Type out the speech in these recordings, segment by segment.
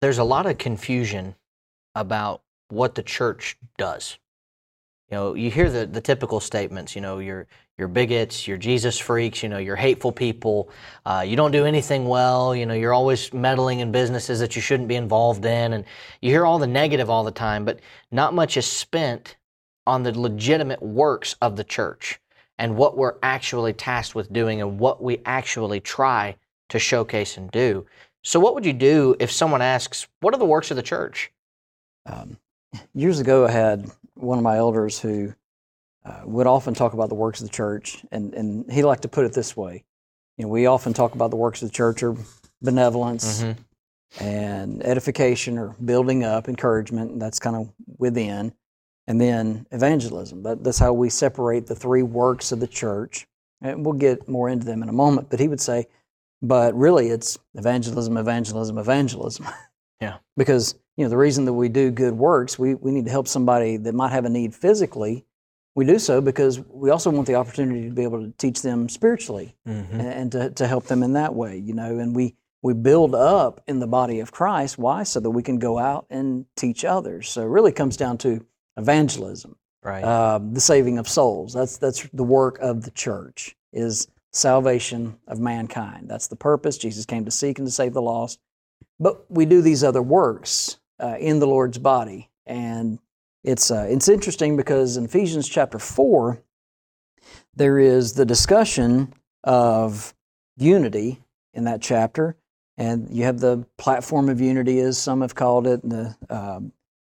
there's a lot of confusion about what the church does. You know, you hear the, the typical statements, you know, you're, you're bigots, you're Jesus freaks, you know, you're hateful people, uh, you don't do anything well, you know, you're always meddling in businesses that you shouldn't be involved in. And you hear all the negative all the time, but not much is spent on the legitimate works of the church and what we're actually tasked with doing and what we actually try to showcase and do. So, what would you do if someone asks, What are the works of the church? Um, years ago, I had one of my elders who uh, would often talk about the works of the church, and, and he liked to put it this way. You know, we often talk about the works of the church are benevolence mm-hmm. and edification or building up, encouragement, and that's kind of within. And then evangelism. That, that's how we separate the three works of the church. And we'll get more into them in a moment. But he would say, but really it's evangelism, evangelism, evangelism. Yeah. because you know, the reason that we do good works, we, we need to help somebody that might have a need physically. We do so because we also want the opportunity to be able to teach them spiritually mm-hmm. and, and to, to help them in that way, you know, and we, we build up in the body of Christ. Why? So that we can go out and teach others. So it really comes down to evangelism, right? Uh, the saving of souls. That's that's the work of the church is salvation of mankind. That's the purpose. Jesus came to seek and to save the lost. But we do these other works uh, in the Lord's body. And it's, uh, it's interesting because in Ephesians chapter 4, there is the discussion of unity in that chapter. And you have the platform of unity, as some have called it, and the uh,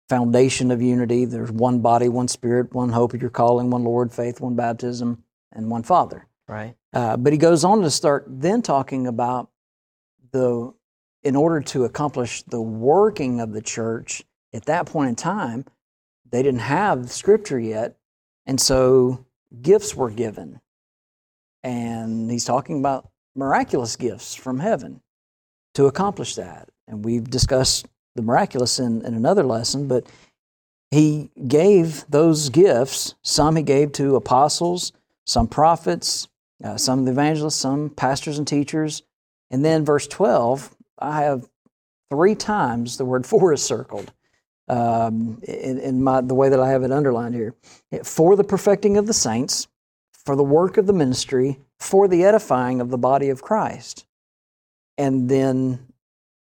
foundation of unity. There's one body, one spirit, one hope of your calling, one Lord, faith, one baptism, and one Father. Right. Uh, but he goes on to start then talking about the in order to accomplish the working of the church at that point in time, they didn't have scripture yet. And so gifts were given. And he's talking about miraculous gifts from heaven to accomplish that. And we've discussed the miraculous in, in another lesson, but he gave those gifts. Some he gave to apostles, some prophets, uh, some the evangelists, some pastors and teachers. And then verse 12 I have three times the word for is circled um, in, in my, the way that I have it underlined here. For the perfecting of the saints, for the work of the ministry, for the edifying of the body of Christ. And then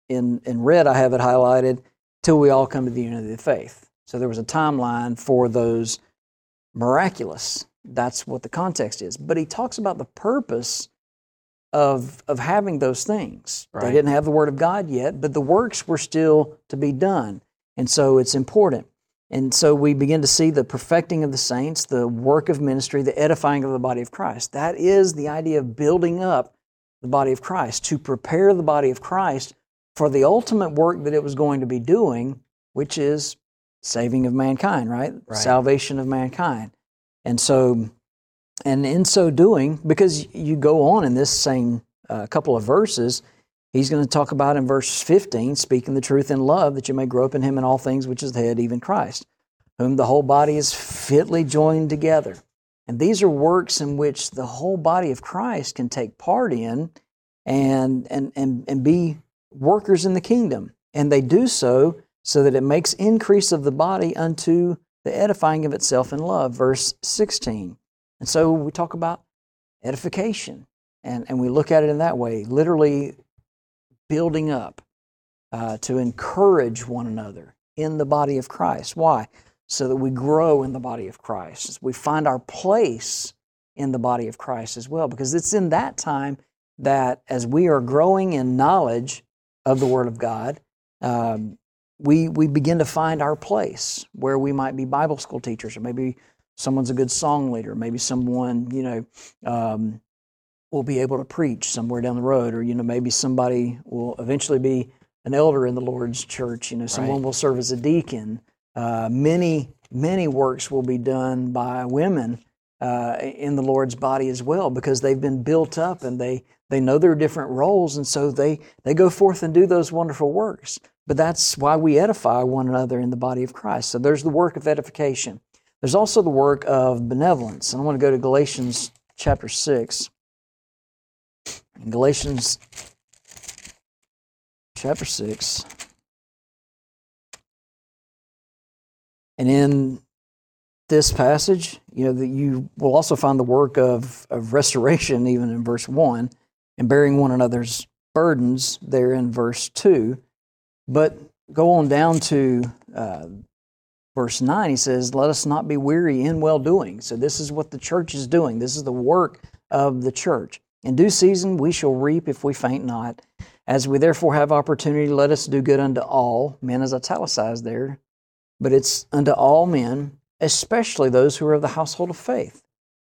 in, in red, I have it highlighted till we all come to the unity of the faith. So there was a timeline for those miraculous. That's what the context is. But he talks about the purpose of, of having those things. Right. They didn't have the Word of God yet, but the works were still to be done. And so it's important. And so we begin to see the perfecting of the saints, the work of ministry, the edifying of the body of Christ. That is the idea of building up the body of Christ, to prepare the body of Christ for the ultimate work that it was going to be doing, which is saving of mankind, right? right. Salvation of mankind. And so and in so doing, because you go on in this same uh, couple of verses, he's going to talk about in verse 15, speaking the truth in love, that you may grow up in him in all things, which is the head, even Christ, whom the whole body is fitly joined together. And these are works in which the whole body of Christ can take part in and, and, and, and be workers in the kingdom. And they do so so that it makes increase of the body unto the edifying of itself in love. Verse 16. And so we talk about edification, and, and we look at it in that way, literally building up uh, to encourage one another in the body of Christ. Why? So that we grow in the body of Christ. We find our place in the body of Christ as well, because it's in that time that as we are growing in knowledge of the Word of God, um, we, we begin to find our place where we might be Bible school teachers or maybe someone's a good song leader. Maybe someone, you know, um, will be able to preach somewhere down the road, or you know, maybe somebody will eventually be an elder in the Lord's church. You know, someone right. will serve as a deacon. Uh, many, many works will be done by women uh, in the Lord's body as well because they've been built up and they they know their different roles, and so they, they go forth and do those wonderful works. But that's why we edify one another in the body of Christ. So there's the work of edification. There's also the work of benevolence. And I want to go to Galatians chapter 6. In Galatians chapter 6. And in this passage, you know, that you will also find the work of, of restoration, even in verse 1 and bearing one another's burdens there in verse 2. But go on down to uh, verse 9, he says, Let us not be weary in well doing. So, this is what the church is doing. This is the work of the church. In due season we shall reap if we faint not. As we therefore have opportunity, let us do good unto all. Men is italicized there, but it's unto all men, especially those who are of the household of faith.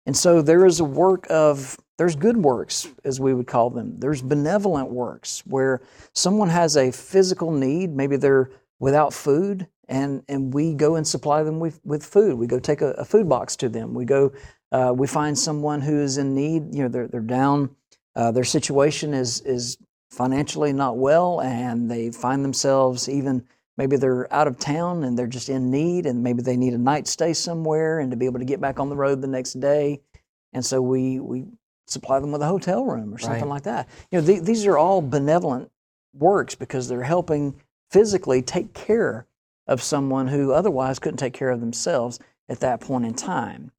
And so there is a work of, there's good works, as we would call them. There's benevolent works where someone has a physical need, maybe they're without food, and, and we go and supply them with, with food. We go take a, a food box to them. We go, uh, we find someone who is in need, you know, they're, they're down, uh, their situation is, is financially not well, and they find themselves even maybe they're out of town and they're just in need and maybe they need a night stay somewhere and to be able to get back on the road the next day and so we we supply them with a hotel room or something Right. like that. You know th- these are all benevolent works because they're helping physically take care of someone who otherwise couldn't take care of themselves at that point in time.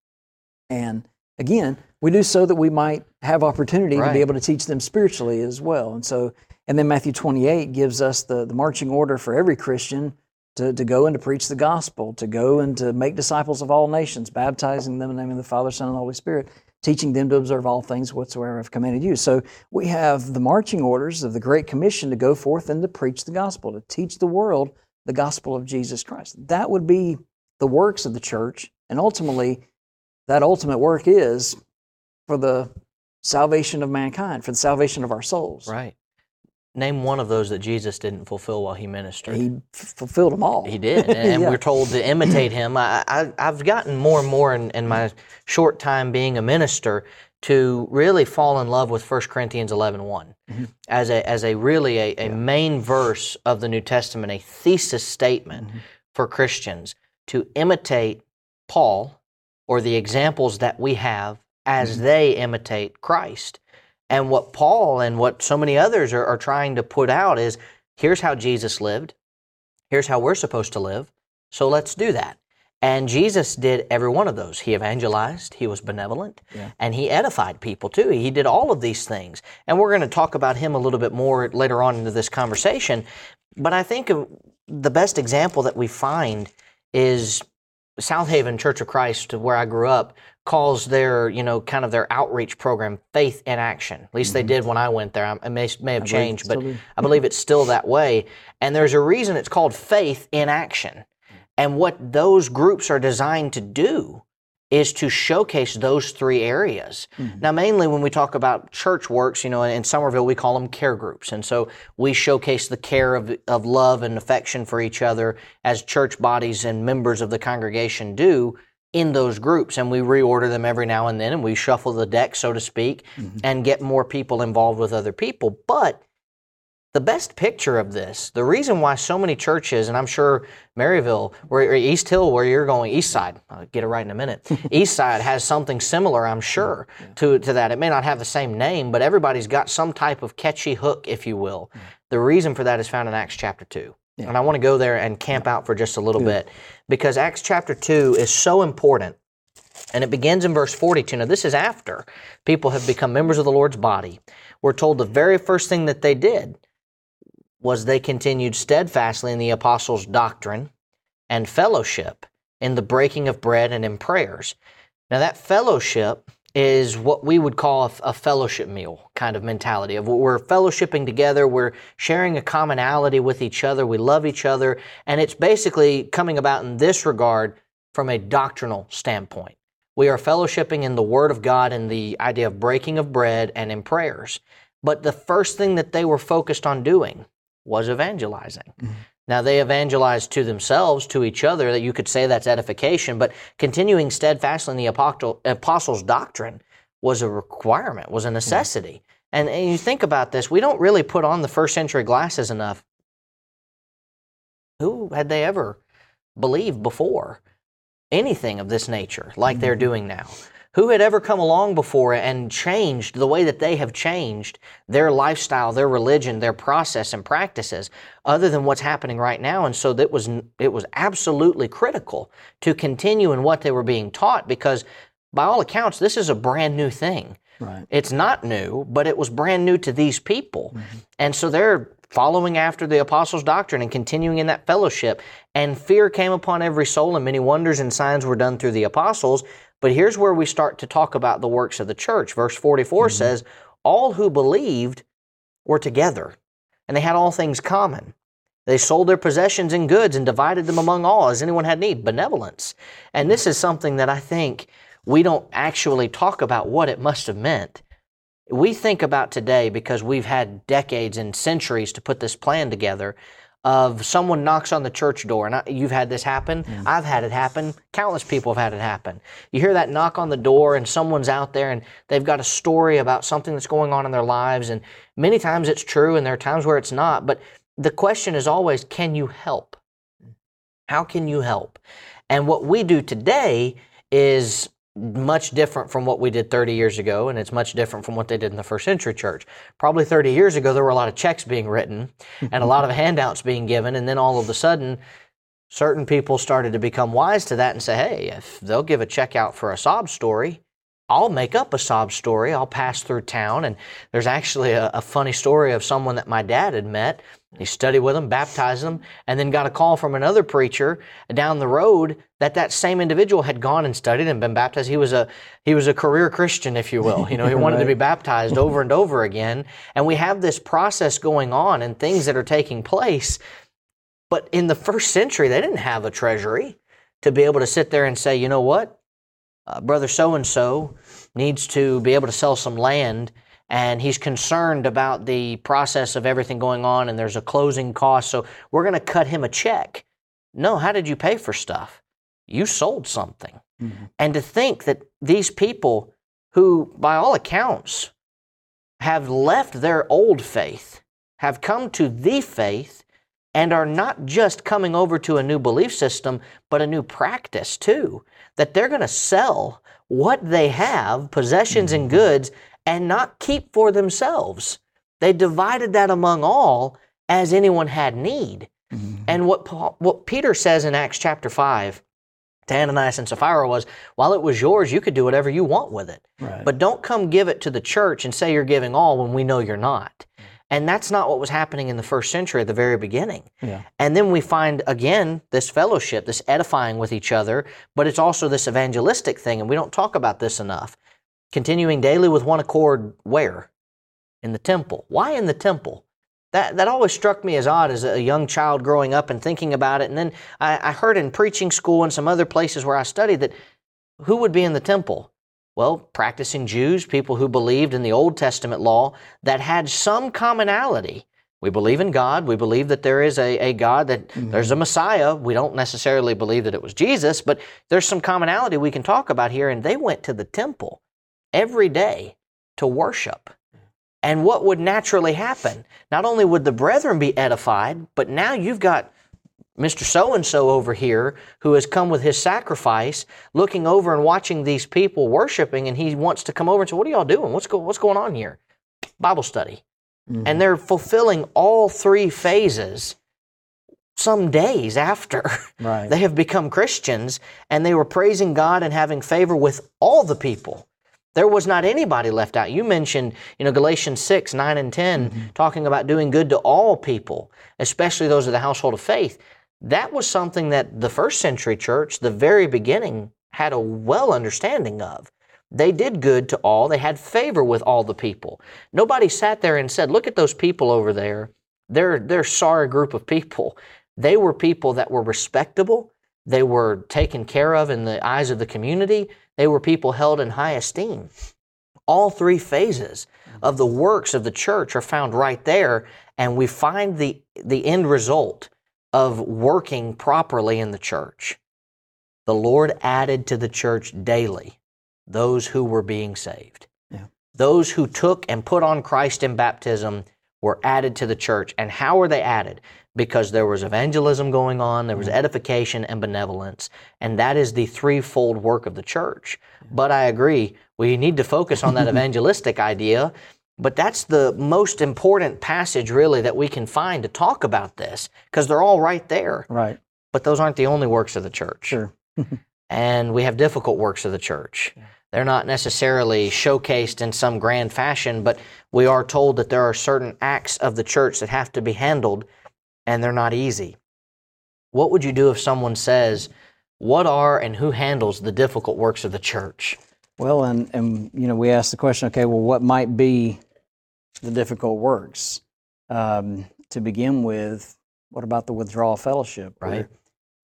And again we do so that we might have opportunity to be able to teach them spiritually as well. And so and then Matthew 28 gives us the, the marching order for every Christian to, to go and to preach the gospel, to go and to make disciples of all nations, baptizing them in the name of the Father, Son, and Holy Spirit, teaching them to observe all things whatsoever I've commanded you. So we have the marching orders of the Great Commission to go forth and to preach the gospel, to teach the world the gospel of Jesus Christ. That would be the works of the church. And ultimately, that ultimate work is for the salvation of mankind, for the salvation of our souls. Right. Name one of those that Jesus didn't fulfill while he ministered. He f- fulfilled them all. He did, and, Yeah. we're told to imitate him. I, I, I've gotten more and more in, in my short time being a minister to really fall in love with 1 Corinthians 11 1 Mm-hmm. as a as a really a, a main verse of the New Testament, a thesis statement Mm-hmm. for Christians to imitate Paul or the examples that we have as Mm-hmm. they imitate Christ. And what Paul and what so many others are, are trying to put out is here's how Jesus lived, here's how we're supposed to live, so let's do that. And Jesus did every one of those. He evangelized, he was benevolent, Yeah. and he edified people too. He did all of these things. And we're going to talk about him a little bit more later on into this conversation. But I think the best example that we find is South Haven Church of Christ, where I grew up, calls their, you know, kind of their outreach program Faith in Action. At least they mm-hmm. did when I went there. I- It may, may have believe changed, but. I believe it's still that way. And there's a reason it's called Faith in Action. Mm. And what those groups are designed to do is to showcase those three areas. Mm-hmm. Now, mainly when we talk about church works, you know, in Somerville, we call them care groups. And so we showcase the care of, of love and affection for each other as church bodies and members of the congregation do in those groups. And we reorder them every now and then and we shuffle the deck, so to speak, mm-hmm. and get more people involved with other people. But the best picture of this, the reason why so many churches, and I'm sure Maryville, where or East Hill, where you're going, East Side, I'll get it right in a minute. East Side has something similar, I'm sure, to, to that. It may not have the same name, but everybody's got some type of catchy hook, if you will. The reason for that is found in Acts chapter 2. And I want to go there and camp out for just a little bit because Acts chapter 2 is so important. And it begins in verse 42. Now, this is after people have become members of the Lord's body. We're told the very first thing that they did was they continued steadfastly in the apostles' doctrine and fellowship, in the breaking of bread and in prayers. Now, that fellowship is what we would call a, a fellowship meal kind of mentality of we're fellowshipping together, we're sharing a commonality with each other, we love each other, and it's basically coming about in this regard from a doctrinal standpoint. We are fellowshipping in the Word of God and the idea of breaking of bread and in prayers. But the first thing that they were focused on doing was evangelizing. Mm-hmm. Now, they evangelized to themselves, to each other, that you could say that's edification, but continuing steadfastly in the apostles' doctrine was a requirement, was a necessity. And, and you think about this, we don't really put on the first century glasses enough. Who had they ever believed before anything of this nature like they're mm-hmm. doing now? Who had ever come along before and changed the way that they have changed their lifestyle, their religion, their process and practices, other than what's happening right now? And so that was it was absolutely critical to continue in what they were being taught because, by all accounts, this is a brand new thing. Right. It's not new, but it was brand new to these people. Mm-hmm. And so they're following after the apostles' doctrine and continuing in that fellowship. And fear came upon every soul, and many wonders and signs were done through the apostles. But here's where we start to talk about the works of the church. Verse 44 mm-hmm. says, All who believed were together, and they had all things common. They sold their possessions and goods and divided them among all as anyone had need. Benevolence. And this is something that I think we don't actually talk about what it must have meant. We think about today because we've had decades and centuries to put this plan together of someone knocks on the church door and I, you've had this happen. Mm. i've had it happen. Countless people have had it happen. You hear that knock on the door and someone's out there and they've got a story about something that's going on in their lives and many times it's true and there are times where it's not but the question is always can you help? How can you help? And what we do today is much different from what we did 30 years ago, and it's much different from what they did in the first century church. Probably 30 years ago, there were a lot of checks being written and a lot of handouts being given, and then all of a sudden, certain people started to become wise to that and say, hey, if they'll give a check out for a sob story, I'll make up a sob story. I'll pass through town. And there's actually a, a, funny story of someone that my dad had met. He studied with them, baptized them, and then got a call from another preacher down the road that that same individual had gone and studied and been baptized. He was a he was a career Christian, if you will. You know, he wanted right. to be baptized over and over again. And we have this process going on and things that are taking place. But in the first century, they didn't have a treasury to be able to sit there and say, you know what, uh, brother so and so needs to be able to sell some land and he's concerned about the process of everything going on and there's a closing cost so we're going to cut him a check no how did you pay for stuff you sold something mm-hmm. and to think that these people who by all accounts have left their old faith have come to the faith and are not just coming over to a new belief system but a new practice too that they're going to sell what they have, possessions and mm-hmm. goods, and not keep for themselves. They divided that among all as anyone had need. Mm-hmm. And what, Paul, what Peter says in Acts chapter 5 to Ananias and Sapphira was, while it was yours, you could do whatever you want with it. Right. But don't come give it to the church and say you're giving all when we know you're not. And that's not what was happening in the first century at the very beginning. Yeah. And then we find again this fellowship, this edifying with each other, but it's also this evangelistic thing, and we don't talk about this enough. Continuing daily with one accord, where? In the temple. Why in the temple? That, that always struck me as odd as a young child growing up and thinking about it. And then I, I heard in preaching school and some other places where I studied that who would be in the temple? Well, practicing Jews, people who believed in the Old Testament law that had some commonality. We believe in God. We believe that there is a, a God, that mm-hmm. there's a Messiah. We don't necessarily believe that it was Jesus, but there's some commonality we can talk about here. And they went to the temple every day to worship. And what would naturally happen? Not only would the brethren be edified, but now you've got Mr. So and so over here who has come with his sacrifice, looking over and watching these people worshiping, and he wants to come over and say, What are y'all doing? What's, go- what's going on here? Bible study. Mm-hmm. And they're fulfilling all three phases some days after right. they have become Christians, and they were praising God and having favor with all the people. There was not anybody left out. You mentioned, you know, Galatians 6, 9, and 10, mm-hmm. talking about doing good to all people, especially those of the household of faith. That was something that the first century church, the very beginning, had a well understanding of. They did good to all, they had favor with all the people. Nobody sat there and said, Look at those people over there. They're, they're sorry group of people. They were people that were respectable, they were taken care of in the eyes of the community, they were people held in high esteem. All three phases of the works of the church are found right there, and we find the, the end result of working properly in the church. The Lord added to the church daily those who were being saved. Yeah. Those who took and put on Christ in baptism were added to the church. And how were they added? Because there was evangelism going on, there was mm-hmm. edification and benevolence, and that is the threefold work of the church. But I agree, we need to focus on that evangelistic idea. But that's the most important passage, really, that we can find to talk about this, because they're all right there. Right. But those aren't the only works of the church. Sure. and we have difficult works of the church. They're not necessarily showcased in some grand fashion, but we are told that there are certain acts of the church that have to be handled, and they're not easy. What would you do if someone says, What are and who handles the difficult works of the church? Well, and, and you know, we ask the question, okay, well, what might be the difficult works? Um, to begin with, what about the withdrawal fellowship? Right.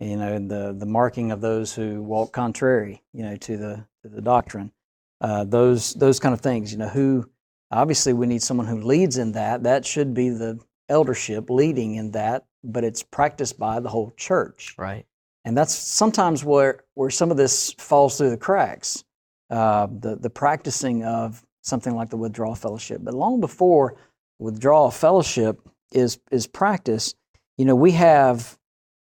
you know, the the marking of those who walk contrary, you know, to the to the doctrine. Uh, those those kind of things. You know, who obviously we need someone who leads in that. That should be the eldership leading in that, but it's practiced by the whole church. Right. And that's sometimes where where some of this falls through the cracks. Uh, the the practicing of something like the withdrawal fellowship. But long before withdrawal fellowship is is practiced, you know, we have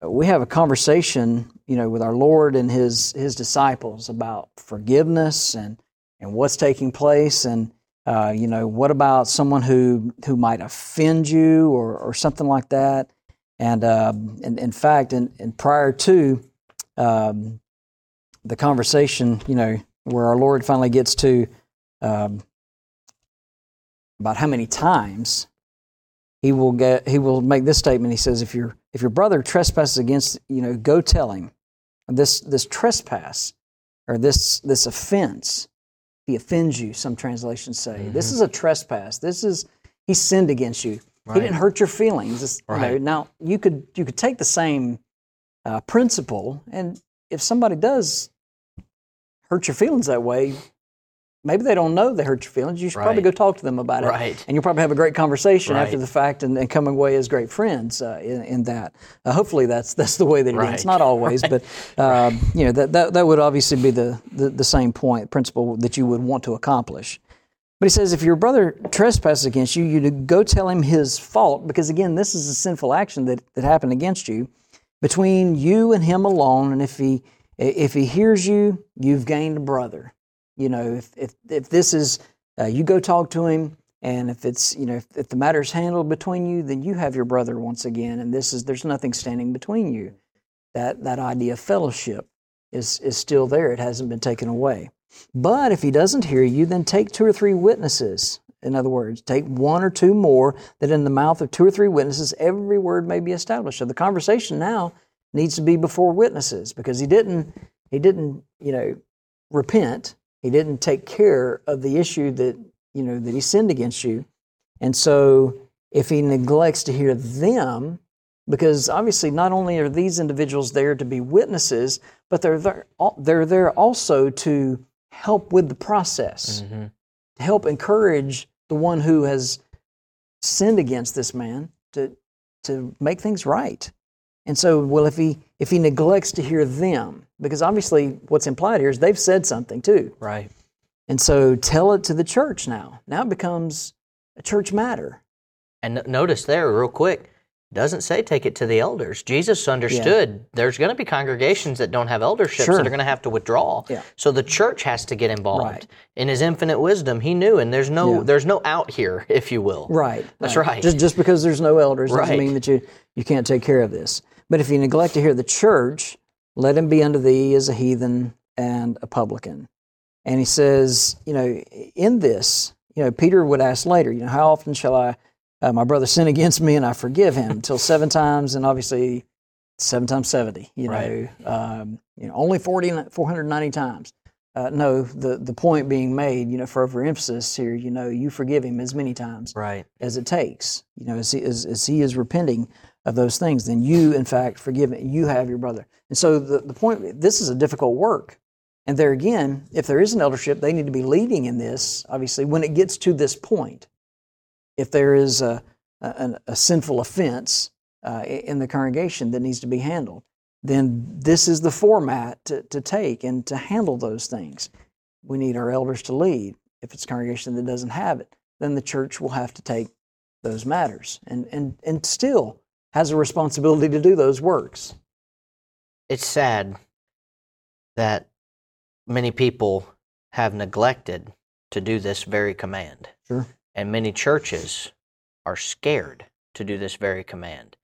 we have a conversation, you know, with our Lord and his his disciples about forgiveness and and what's taking place and uh, you know, what about someone who who might offend you or or something like that? And um, and in fact, and, and prior to um, the conversation, you know, where our Lord finally gets to um, about how many times he will get he will make this statement. He says, "If your if your brother trespasses against you know, go tell him this this trespass or this this offense. He offends you. Some translations say Mm-hmm. this is a trespass. This is he sinned against you. Right. He didn't hurt your feelings. It's- you know, now you could you could take the same uh, principle, and if somebody does hurt your feelings that way, maybe they don't know they hurt your feelings. You should probably go talk to them about it, Right. and you'll probably have a great conversation after the fact, and, and come away as great friends uh, in, in that. Uh, hopefully, that's that's the way that it Right. not always, but um, you know that, that that would obviously be the, the the same point principle that you would want to accomplish. But he says, if your brother trespasses against you, you go tell him his fault, because again, this is a sinful action that, that happened against you between you and him alone. And if he if he hears you, you've gained a brother. You know, if if, if this is uh, you go talk to him, and if it's you know if, if the matter is handled between you, then you have your brother once again. And this is there's nothing standing between you. That that idea of fellowship is is still there. It hasn't been taken away. But if he doesn't hear you, then take two or three witnesses. In other words, take one or two more, that in the mouth of two or three witnesses, every word may be established. So the conversation now needs to be before witnesses because he didn't, he didn't, you know, repent. He didn't take care of the issue that, you know, that he sinned against you. And so if he neglects to hear them, because obviously not only are these individuals there to be witnesses, but they're there, they're there also to help with the process, Mhm. to help encourage the one who has sinned against this man to to make things right. And so, well, if he if he neglects to hear them, because obviously what's implied here is they've said something too, Right. and so tell it to the church now. Now it becomes a church matter. And notice there, real quick, doesn't say take it to the elders. Jesus understood there's going to be congregations that don't have elderships Sure. that are going to have to withdraw. Yeah. So the church has to get involved. Right. In His infinite wisdom, He knew, and there's no Yeah. there's no out here, if you will. Right. That's right. Just just because there's no elders doesn't mean that you you can't take care of this. But if you neglect to hear the church, let him be unto thee as a heathen and a publican. And he says, you know, in this, you know, Peter would ask later, you know, how often shall I, uh, my brother sin against me and I forgive him? Till seven times, and obviously seven times 70, you know, Right. um, you know, only 40, 490 times. Uh, no, the, the point being made, you know, for overemphasis here, you know, you forgive him as many times Right. as it takes. You know, as he, as, as he is repenting of those things, then you, in fact, forgive him. You have your brother. And so the, the point, this is a difficult work. And there again, if there is an eldership, they need to be leading in this, obviously, when it gets to this point. If there is a, a, a sinful offense uh, in the congregation that needs to be handled, then this is the format to, to take and to handle those things. We need our elders to lead. If it's a congregation that doesn't have it, then the church will have to take those matters and, and, and still has a responsibility to do those works. It's sad that many people have neglected to do this very command. Sure. And many churches are scared to do this very command.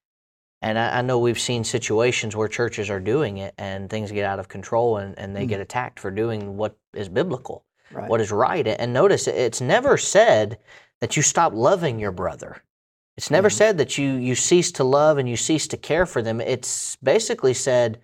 And I, I know we've seen situations where churches are doing it and things get out of control and, and they Mhm. get attacked for doing what is biblical, Right. what is right. And notice it's never said that you stop loving your brother. It's never Mhm. said that you, you cease to love and you cease to care for them. It's basically said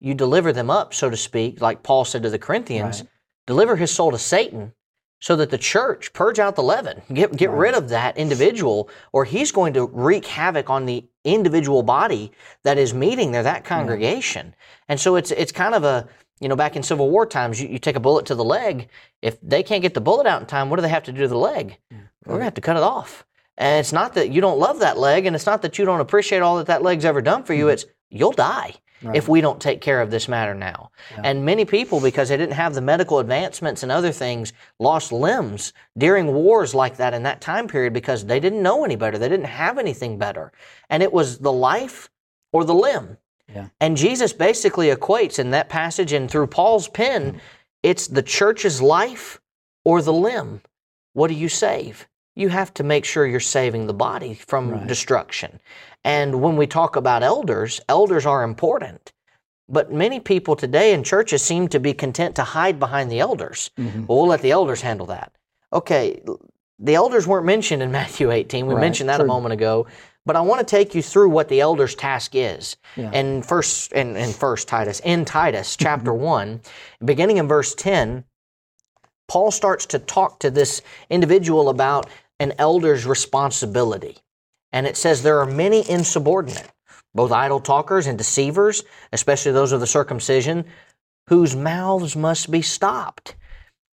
you deliver them up, so to speak, like Paul said to the Corinthians, Right. deliver his soul to Satan so that the church purge out the leaven get, get Right. rid of that individual or he's going to wreak havoc on the individual body that is meeting there that congregation and so it's it's kind of a you know back in civil war times you, you take a bullet to the leg if they can't get the bullet out in time what do they have to do to the leg we're going to have to cut it off and it's not that you don't love that leg and it's not that you don't appreciate all that that leg's ever done for you it's you'll die Right. if we don't take care of this matter now. Yeah. And many people, because they didn't have the medical advancements and other things, lost limbs during wars like that in that time period because they didn't know any better. They didn't have anything better. And it was the life or the limb. Yeah. And Jesus basically equates in that passage and through Paul's pen, Mm-hmm. it's the church's life or the limb. What do you save? You have to make sure you're saving the body from Right. destruction. And when we talk about elders, elders are important. But many people today in churches seem to be content to hide behind the elders. Mhm. Well, we'll let the elders handle that. Okay, the elders weren't mentioned in Matthew 18. We Right, mentioned that a moment ago. But I want to take you through what the elders' task is. Yeah. And first, in, in first Titus, in Titus chapter one, beginning in verse ten, Paul starts to talk to this individual about an elder's responsibility. And it says there are many insubordinate, both idle talkers and deceivers, especially those of the circumcision, whose mouths must be stopped,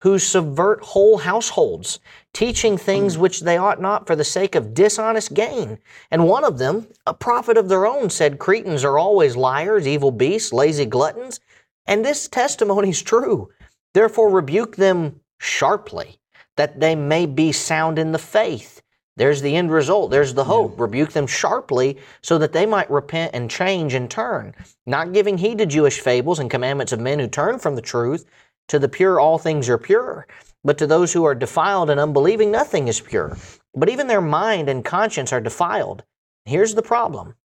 who subvert whole households, teaching things hmm. which they ought not for the sake of dishonest gain. And one of them, a prophet of their own, said, Cretans are always liars, evil beasts, lazy gluttons. And this testimony is true. Therefore, rebuke them sharply, that they may be sound in the faith. There's the end result. There's the hope. Rebuke them sharply so that they might repent and change and turn, not giving heed to Jewish fables and commandments of men who turn from the truth. To the pure, all things are pure. But to those who are defiled and unbelieving, nothing is pure. But even their mind and conscience are defiled. Here's the problem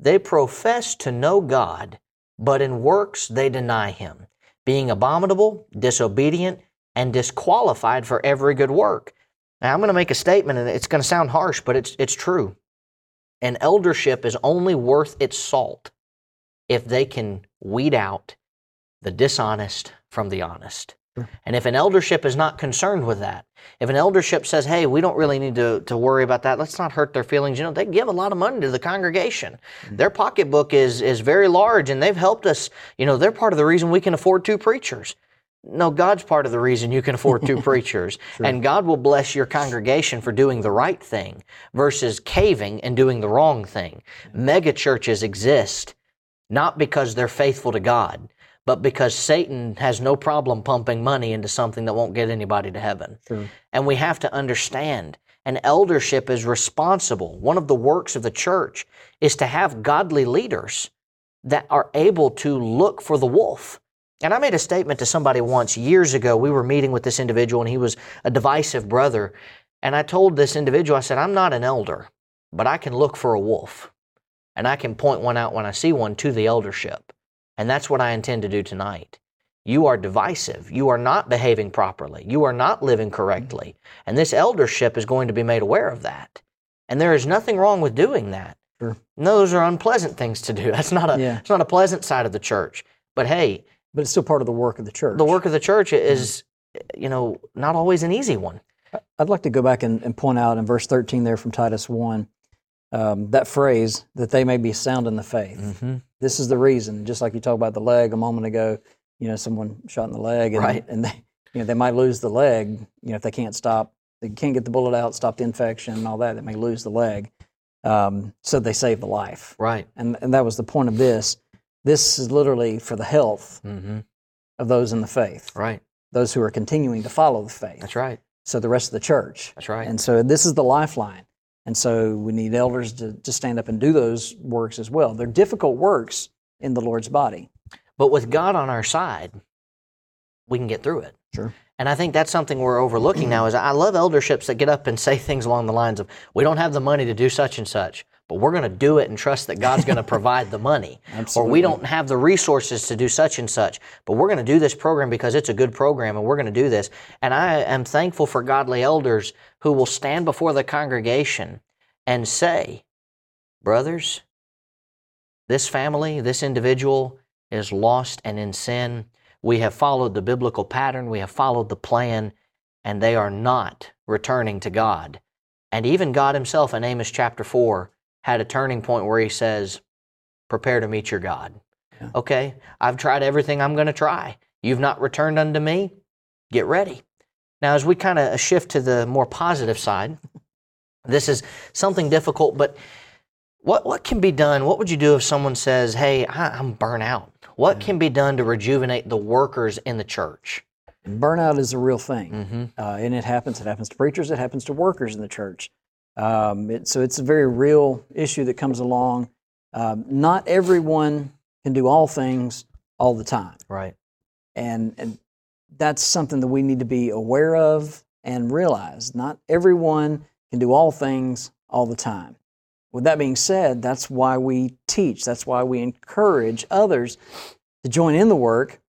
they profess to know God, but in works they deny Him, being abominable, disobedient, and disqualified for every good work. Now, I'm going to make a statement, and it's going to sound harsh, but it's, it's true. An eldership is only worth its salt if they can weed out the dishonest from the honest. Sure. And if an eldership is not concerned with that, if an eldership says, hey, we don't really need to, to worry about that, let's not hurt their feelings, you know, they give a lot of money to the congregation. Mm. Their pocketbook is, is very large and they've helped us, you know, they're part of the reason we can afford two preachers. No, God's part of the reason you can afford two preachers. And God will bless your congregation for doing the right thing versus caving and doing the wrong thing. Mega churches exist not because they're faithful to God, but because Satan has no problem pumping money into something that won't get anybody to heaven. Sure. And we have to understand an eldership is responsible. One of the works of the church is to have godly leaders that are able to look for the wolf. And I made a statement to somebody once years ago. We were meeting with this individual, and he was a divisive brother. And I told this individual, I said, I'm not an elder, but I can look for a wolf. And I can point one out when I see one to the eldership. And that's what I intend to do tonight. You are divisive. You are not behaving properly. You are not living correctly. Mm-hmm. And this eldership is going to be made aware of that. And there is nothing wrong with doing that. Sure. Those are unpleasant things to do. That's not a Yeah. it's not a pleasant side of the church. But hey, But it's still part of the work of the church. the work of the church is, you know, not always an easy one. I'd like to go back and, and point out in verse 13 there from Titus 1, um, that phrase, that they may be sound in the faith. Mm-hmm. This is the reason, just like you talked about the leg a moment ago, you know, someone shot in the leg and, Right. and they, you know, they might lose the leg, you know, if they can't stop, they can't get the bullet out, stop the infection and all that, they may lose the leg. Um, so they save the life. Right. And, and that was the point of this. This is literally for the health Mm-hmm. of those in the faith, Right. those who are continuing to follow the faith. That's right. So the rest of the church. That's right. And so this is the lifeline. And so we need elders to, to stand up and do those works as well. They're difficult works in the Lord's body. But with God on our side, we can get through it. Sure. And I think that's something we're overlooking now is I love elderships that get up and say things along the lines of, we don't have the money to do such and such, but we're going to do it and trust that God's going to provide the money. Or we don't have the resources to do such and such, but we're going to do this program because it's a good program and we're going to do this. And I am thankful for godly elders who will stand before the congregation and say, brothers, this family, this individual is lost and in sin. We have followed the biblical pattern, we have followed the plan, and they are not returning to God. And even God Himself in Amos chapter 4 had a turning point where He says, Prepare to meet your God. Yeah. Okay, I've tried everything I'm going to try. You've not returned unto me. Get ready. Now, as we kind of shift to the more positive side, this is something difficult, but what, what can be done? What would you do if someone says, Hey, I, I'm burnt out? What can be done to rejuvenate the workers in the church? Burnout is a real thing, Mm-hmm. uh, and it happens. It happens to preachers. It happens to workers in the church. Um, it, so it's a very real issue that comes along. Um, not everyone can do all things all the time, Right. and and that's something that we need to be aware of and realize. Not everyone can do all things all the time. With that being said, that's why we teach. That's why we encourage others to join in the work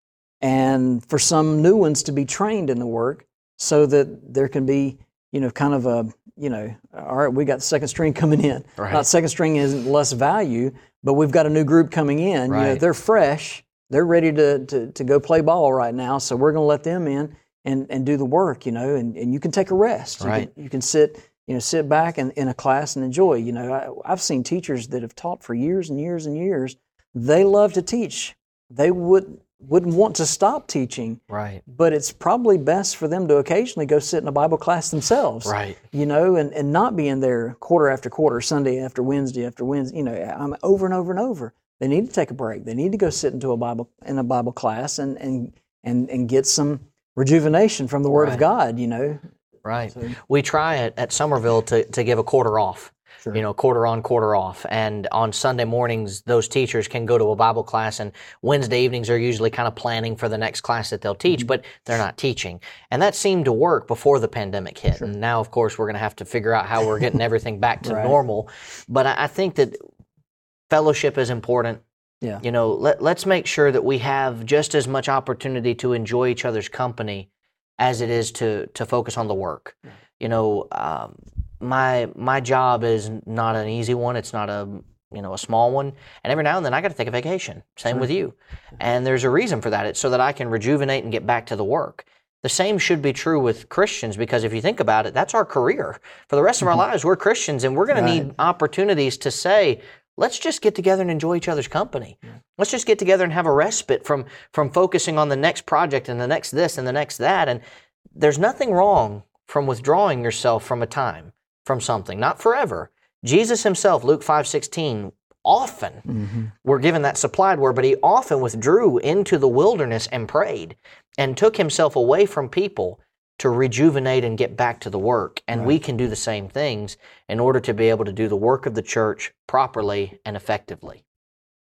and for some new ones to be trained in the work so that there can be, you know, kind of a, you know, all right, we got the second string coming in. Right. Not second string isn't less value, but we've got a new group coming in. You know, Right. they're fresh. They're ready to, to, to go play ball right now. So we're going to let them in and, and do the work, you know, and, and you can take a rest. You Right. Can, you can sit, you know, sit back in, in a class and enjoy. You know, I, I've seen teachers that have taught for years and years and years. They love to teach. They would wouldn't want to stop teaching, Right. but it's probably best for them to occasionally go sit in a Bible class themselves. Right. You know, and, and not be in there quarter after quarter, Sunday after Wednesday after Wednesday, you know, I'm over and over and over. They need to take a break. They need to go sit into a Bible in a Bible class and and and, and get some rejuvenation from the Word Right. of God, you know. Right. So- We try at, at Somerville to, to give a quarter off. Sure. You know, quarter on, quarter off. And on Sunday mornings, those teachers can go to a Bible class, and Wednesday evenings are usually kind of planning for the next class that they'll teach, but they're not teaching. And that seemed to work before the pandemic hit. And now, of course, we're going to have to figure out how we're getting everything back to Right. normal. But I, I think that fellowship is important. Yeah. You know, let, let's make sure that we have just as much opportunity to enjoy each other's company as it is to to focus on the work. You know, um, my my job is not an easy one. It's not a you know a small one, and every now and then I got to take a vacation. Same with you, and there's a reason for that. It's so that I can rejuvenate and get back to the work. The same should be true with Christians because if you think about it, that's our career. For the rest of our mm-hmm. lives, we're Christians and we're going to need opportunities to say, let's just get together and enjoy each other's company. Let's just get together and have a respite from from focusing on the next project and the next this and the next that. And there's nothing wrong from withdrawing yourself from a time, from something, not forever. Jesus himself, Luke 5:16, often Mm-hmm. we're given that supplied word, but he often withdrew into the wilderness and prayed and took himself away from people to rejuvenate and get back to the work. And we can do the same things in order to be able to do the work of the church properly and effectively.